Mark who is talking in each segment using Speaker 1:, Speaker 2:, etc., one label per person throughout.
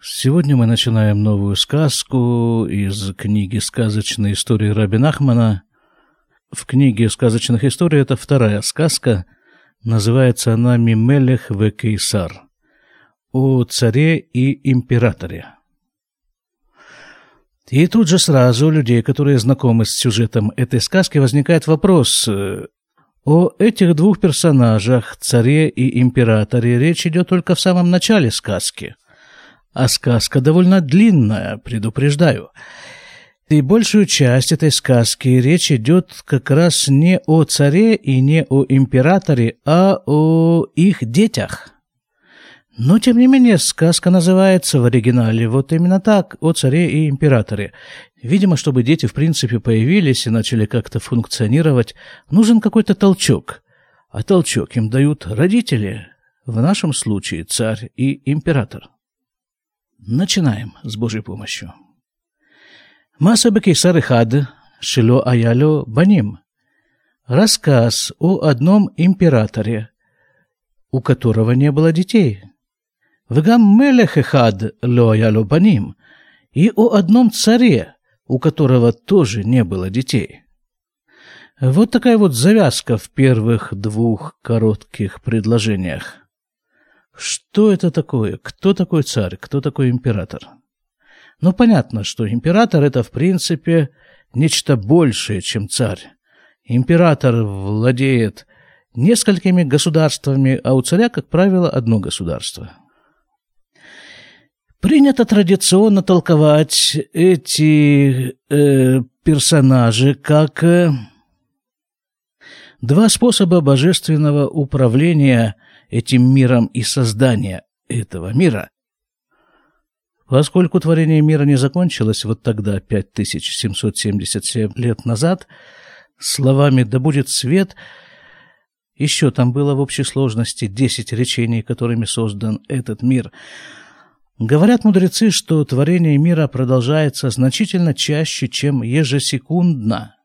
Speaker 1: Сегодня мы начинаем новую сказку из книги «Сказочные истории» Раби Нахмана. В книге «Сказочных историй» это вторая сказка. Называется она «Мимелех в Кейсар» о царе и императоре. И тут же сразу у людей, которые знакомы с сюжетом этой сказки, возникает вопрос. О этих двух персонажах, царе и императоре, речь идет только в самом начале сказки – а сказка довольно длинная, предупреждаю. И большую часть этой сказки речь идет как раз не о царе и не о императоре, а о их детях. Но, тем не менее, сказка называется в оригинале вот именно так, о царе и императоре. Видимо, чтобы дети в принципе появились и начали как-то функционировать, нужен какой-то толчок. А толчок им дают родители, в нашем случае царь и император. Начинаем с Божьей помощью. Маса Бекейсар Ихад, Шило Аяло Баним. Рассказ о одном императоре, у которого не было детей. Вегам Мелех Ихад Ло Аяло Баним. И о одном царе, у которого тоже не было детей. Вот такая вот завязка в первых двух коротких предложениях. Что это такое? Кто такой царь? Кто такой император? Ну, понятно, что император – это, в принципе, нечто большее, чем царь. Император владеет несколькими государствами, а у царя, как правило, одно государство. Принято традиционно толковать эти э, персонажи как э, два способа божественного управления – этим миром и создания этого мира. Поскольку творение мира не закончилось вот тогда, 5777 лет назад, словами «да будет свет», еще там было в общей сложности 10 речений, которыми создан этот мир. Говорят мудрецы, что творение мира продолжается значительно чаще, чем ежесекундно.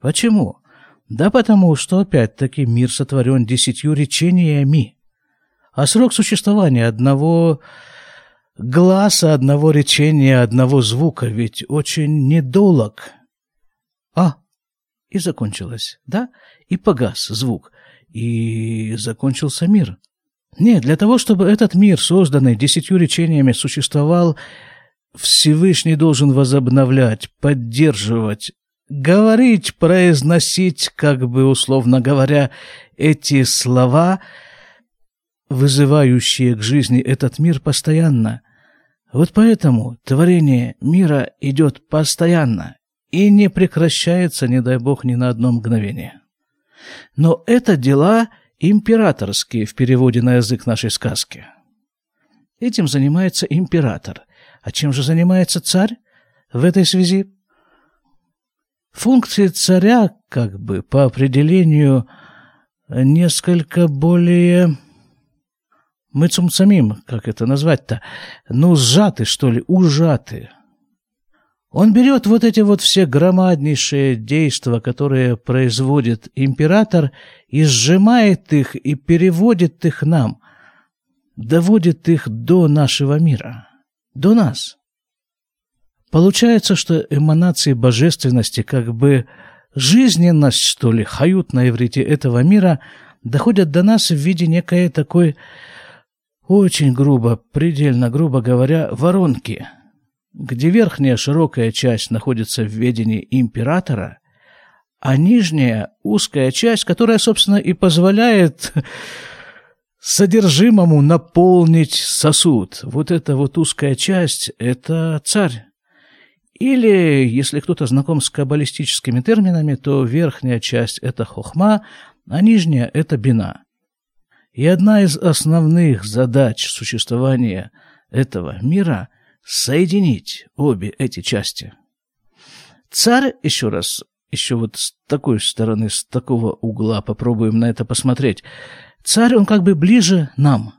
Speaker 1: Почему? Да потому что, опять-таки, мир сотворен десятью речениями. А срок существования одного глаза, одного речения, одного звука ведь очень недолог. А, и закончилось, да? И погас звук, и закончился мир. Нет, для того, чтобы этот мир, созданный десятью речениями, существовал, Всевышний должен возобновлять, поддерживать, говорить, произносить, как бы условно говоря, эти слова, вызывающие к жизни этот мир постоянно. Вот поэтому творение мира идет постоянно и не прекращается, не дай бог, ни на одно мгновение. Но это дела императорские в переводе на язык нашей сказки. Этим занимается император. А чем же занимается царь в этой связи? Функции царя, как бы, по определению, несколько более... Мы цумцамим, как это назвать-то? Ну, сжаты, что ли, ужаты. Он берет вот эти вот все громаднейшие действия, которые производит император, и сжимает их, и переводит их нам, доводит их до нашего мира, до нас. Получается, что эманации божественности, как бы жизненность, что ли, хают на иврите этого мира, доходят до нас в виде некой такой, очень грубо, предельно грубо говоря, воронки, где верхняя широкая часть находится в ведении императора, а нижняя узкая часть, которая, собственно, и позволяет содержимому наполнить сосуд. Вот эта вот узкая часть – это царь. Или, если кто-то знаком с каббалистическими терминами, то верхняя часть – это хохма, а нижняя – это бина. И одна из основных задач существования этого мира – соединить обе эти части. Царь, еще раз, еще вот с такой стороны, с такого угла попробуем на это посмотреть. Царь, он как бы ближе нам.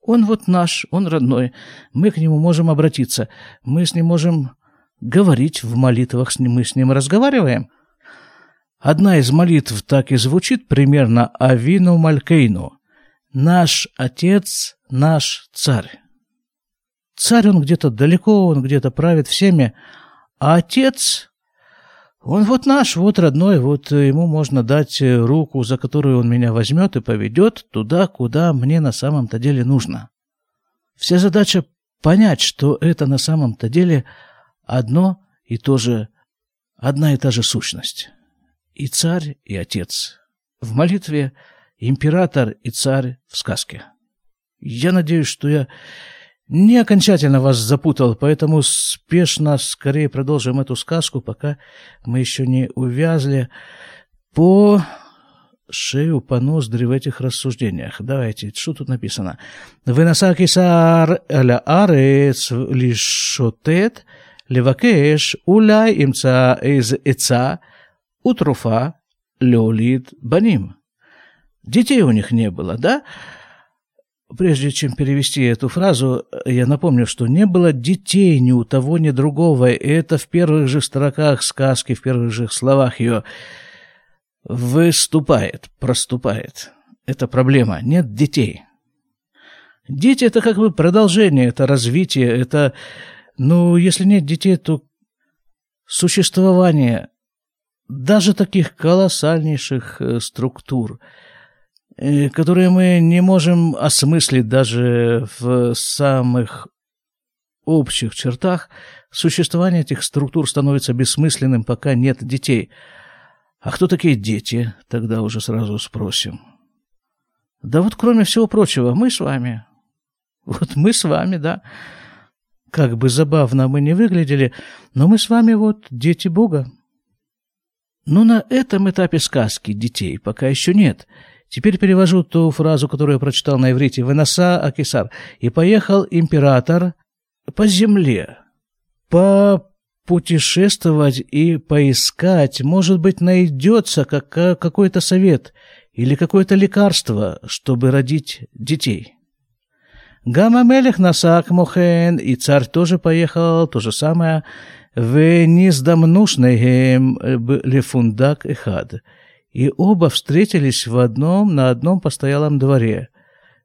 Speaker 1: Он вот наш, он родной. Мы к нему можем обратиться. Мы с ним можем говорить в молитвах, с ним, мы с ним разговариваем. Одна из молитв так и звучит примерно «Авину Малькейну» – «Наш Отец, наш Царь». царь он где-то далеко, он где-то правит всеми, а отец, он вот наш, вот родной, вот ему можно дать руку, за которую он меня возьмет и поведет туда, куда мне на самом-то деле нужно. Вся задача понять, что это на самом-то деле одно и то же, одна и та же сущность. И царь, и отец. В молитве император и царь в сказке. Я надеюсь, что я не окончательно вас запутал, поэтому спешно скорее продолжим эту сказку, пока мы еще не увязли по шею, по ноздри в этих рассуждениях. Давайте, что тут написано? «Вынаса кисар аля арец лишотет левакеш улай имца из эца утруфа леолит баним». Детей у них не было, да? Прежде чем перевести эту фразу, я напомню, что не было детей ни у того, ни другого. И это в первых же строках сказки, в первых же словах ее выступает, проступает. Это проблема. Нет детей. Дети – это как бы продолжение, это развитие, это, ну, если нет детей, то существование даже таких колоссальнейших э, структур – Э, которые мы не можем осмыслить даже в самых общих чертах, существование этих структур становится бессмысленным, пока нет детей. А кто такие дети? Тогда уже сразу спросим. Да вот кроме всего прочего, мы с вами. Вот мы с вами, да. Как бы забавно мы не выглядели, но мы с вами вот дети Бога. Но на этом этапе сказки детей пока еще нет – Теперь перевожу ту фразу, которую я прочитал на иврите. «Вынаса Акисар». «И поехал император по земле, по путешествовать и поискать, может быть, найдется как, какой-то совет или какое-то лекарство, чтобы родить детей. Гамма Мелех Насак Мохен, и царь тоже поехал, то же самое, в Низдамнушнегем Лефундак Эхад и оба встретились в одном на одном постоялом дворе.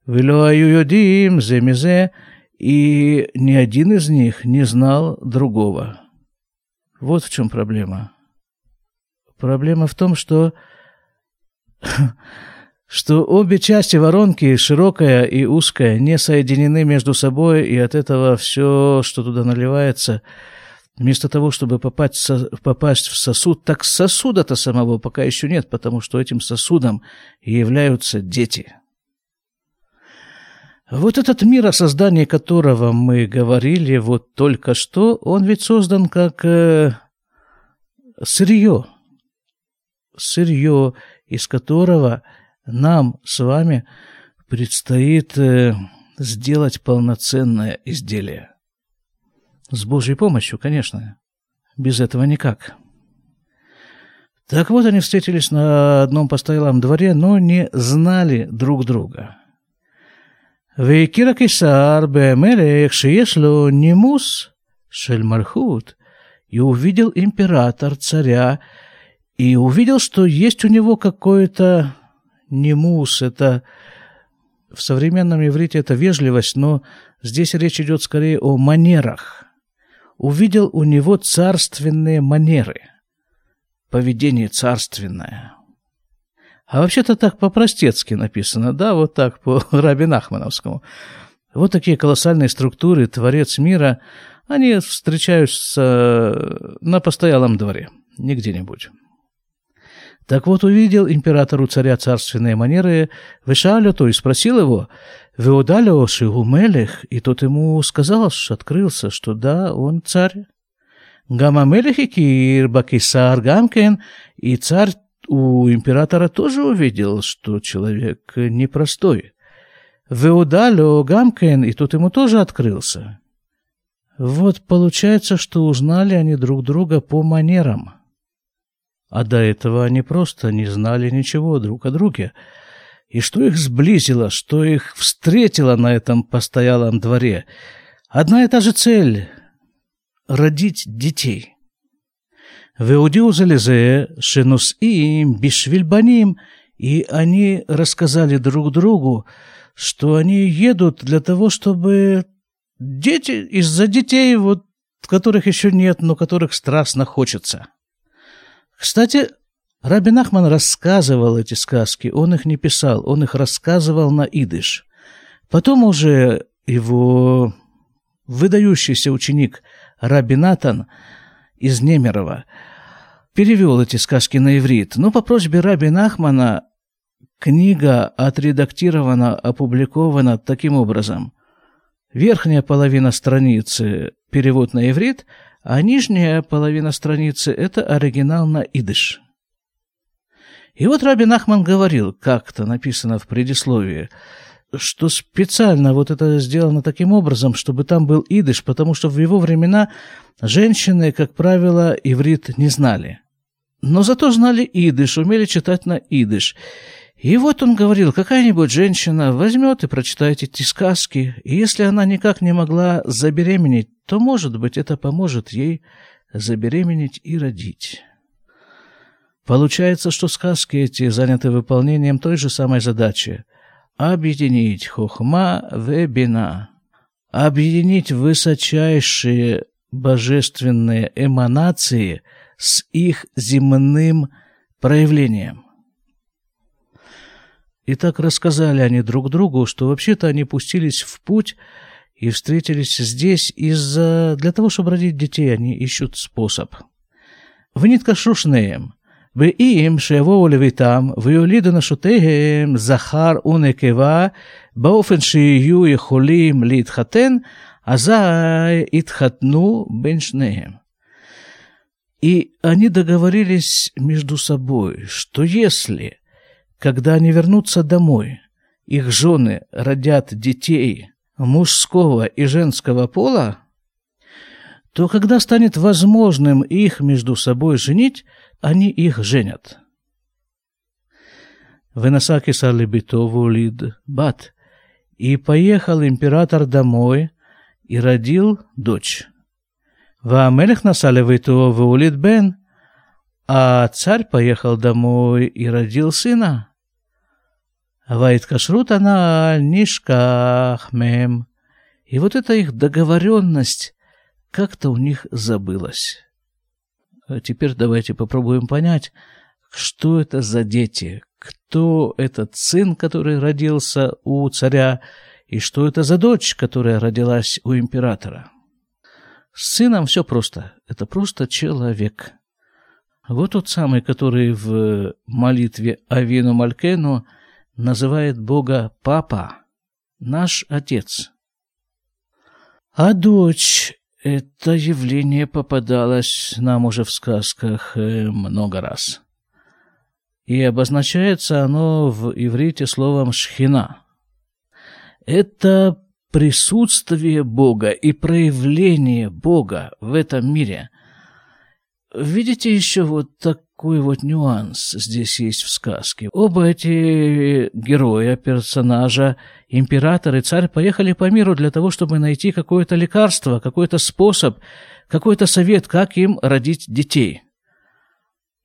Speaker 1: Вилюаюдим, земезе, и ни один из них не знал другого. Вот в чем проблема. Проблема в том, что что обе части воронки, широкая и узкая, не соединены между собой, и от этого все, что туда наливается, Вместо того, чтобы попасть, попасть в сосуд, так сосуда-то самого пока еще нет, потому что этим сосудом являются дети. Вот этот мир, о создании которого мы говорили вот только что, он ведь создан как э, сырье. Сырье, из которого нам с вами предстоит э, сделать полноценное изделие. С Божьей помощью, конечно. Без этого никак. Так вот, они встретились на одном постоялом дворе, но не знали друг друга. Вейкира Кисар Бемелех Шиешло Нимус Шельмархут и увидел император царя, и увидел, что есть у него какое-то какой-то немус, это в современном иврите это вежливость, но здесь речь идет скорее о манерах – увидел у него царственные манеры, поведение царственное. А вообще-то так по-простецки написано, да, вот так по Рабинахмановскому. Вот такие колоссальные структуры, творец мира, они встречаются на постоялом дворе, не где-нибудь. Так вот, увидел императору царя царственные манеры, вышалю то и спросил его, «Веодалио Шигумелех», и тот ему сказал, открылся, что да, он царь. Гамамелех и Кир Бакисар Гамкен, и царь у императора тоже увидел, что человек непростой. Веодалио Гамкен, и тот ему тоже открылся. Вот получается, что узнали они друг друга по манерам. А до этого они просто не знали ничего друг о друге. И что их сблизило, что их встретило на этом постоялом дворе? Одна и та же цель — родить детей. Веудиу залезе шинус им бишвильбаним, и они рассказали друг другу, что они едут для того, чтобы дети из-за детей, вот, которых еще нет, но которых страстно хочется. Кстати, Рабин Ахман рассказывал эти сказки, он их не писал, он их рассказывал на идыш. Потом уже его выдающийся ученик Рабинатан из Немерова перевел эти сказки на иврит. Но по просьбе Раби Нахмана книга отредактирована, опубликована таким образом. Верхняя половина страницы – перевод на иврит, а нижняя половина страницы – это оригинал на идыш. И вот Раби Нахман говорил, как-то написано в предисловии – что специально вот это сделано таким образом, чтобы там был идыш, потому что в его времена женщины, как правило, иврит не знали. Но зато знали идыш, умели читать на идыш. И вот он говорил, какая-нибудь женщина возьмет и прочитает эти сказки, и если она никак не могла забеременеть, то, может быть, это поможет ей забеременеть и родить. Получается, что сказки эти заняты выполнением той же самой задачи – объединить хохма в бина, объединить высочайшие божественные эманации с их земным проявлением. И так рассказали они друг другу, что вообще-то они пустились в путь и встретились здесь из-за... Для того, чтобы родить детей, они ищут способ. В ниткашушнеем – ואם שיבואו לביתם ויולידו נשותיהם זכר ונקבה באופן שיהיו יכולים להתחתן, אזי יתחתנו בין шнеем. И они договорились между собой, что если, когда они вернутся домой, их жены родят детей мужского и женского пола, то когда станет возможным их между собой женить, они их женят. Венасаки Салибитову лид бат. И поехал император домой и родил дочь. Ваамелех насаливиту улид бен, а царь поехал домой и родил сына. Вайт кашрут она нишках мем. И вот эта их договоренность как-то у них забылась. А теперь давайте попробуем понять, что это за дети, кто этот сын, который родился у царя, и что это за дочь, которая родилась у императора. С сыном все просто. Это просто человек. Вот тот самый, который в молитве Авину Малькену называет Бога Папа, наш Отец. А дочь это явление попадалось нам уже в сказках э, много раз. И обозначается оно в иврите словом «шхина». Это присутствие Бога и проявление Бога в этом мире. Видите еще вот так такой вот нюанс здесь есть в сказке. Оба эти героя, персонажа, император и царь поехали по миру для того, чтобы найти какое-то лекарство, какой-то способ, какой-то совет, как им родить детей.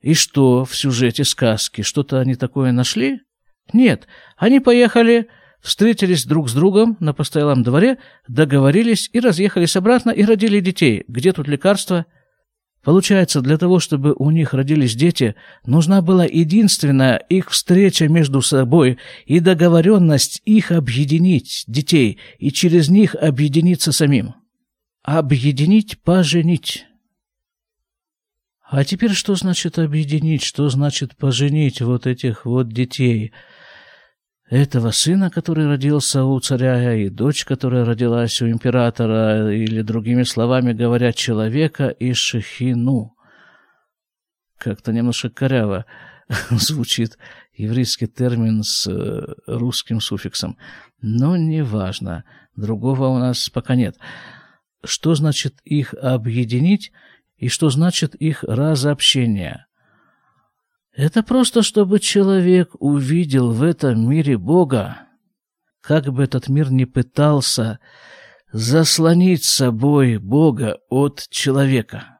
Speaker 1: И что в сюжете сказки? Что-то они такое нашли? Нет. Они поехали, встретились друг с другом на постоялом дворе, договорились и разъехались обратно и родили детей. Где тут лекарство? Получается, для того, чтобы у них родились дети, нужна была единственная их встреча между собой и договоренность их объединить, детей, и через них объединиться самим. Объединить, поженить. А теперь что значит объединить, что значит поженить вот этих вот детей – этого сына, который родился у царя, и дочь, которая родилась у императора, или, другими словами говоря, человека и шехину. Как-то немножко коряво звучит еврейский термин с э, русским суффиксом. Но неважно, другого у нас пока нет. Что значит их объединить и что значит их разобщение – это просто, чтобы человек увидел в этом мире Бога, как бы этот мир ни пытался заслонить собой Бога от человека,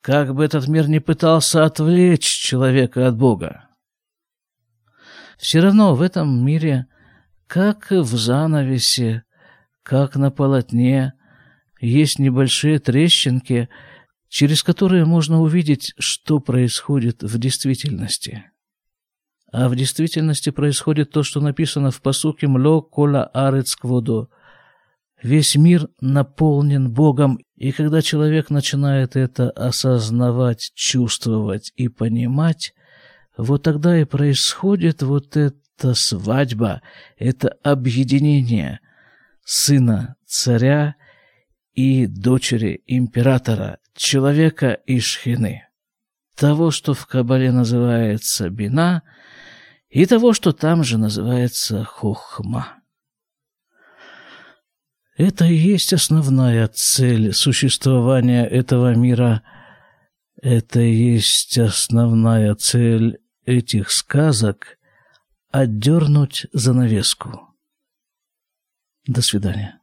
Speaker 1: как бы этот мир ни пытался отвлечь человека от Бога. Все равно в этом мире, как в занавесе, как на полотне, есть небольшие трещинки, через которые можно увидеть, что происходит в действительности. А в действительности происходит то, что написано в посуке «Мло кола арец кводу». Весь мир наполнен Богом, и когда человек начинает это осознавать, чувствовать и понимать, вот тогда и происходит вот эта свадьба, это объединение сына царя и дочери императора, человека и шхины. Того, что в Кабале называется бина, и того, что там же называется хохма. Это и есть основная цель существования этого мира. Это и есть основная цель этих сказок — отдернуть занавеску. До свидания.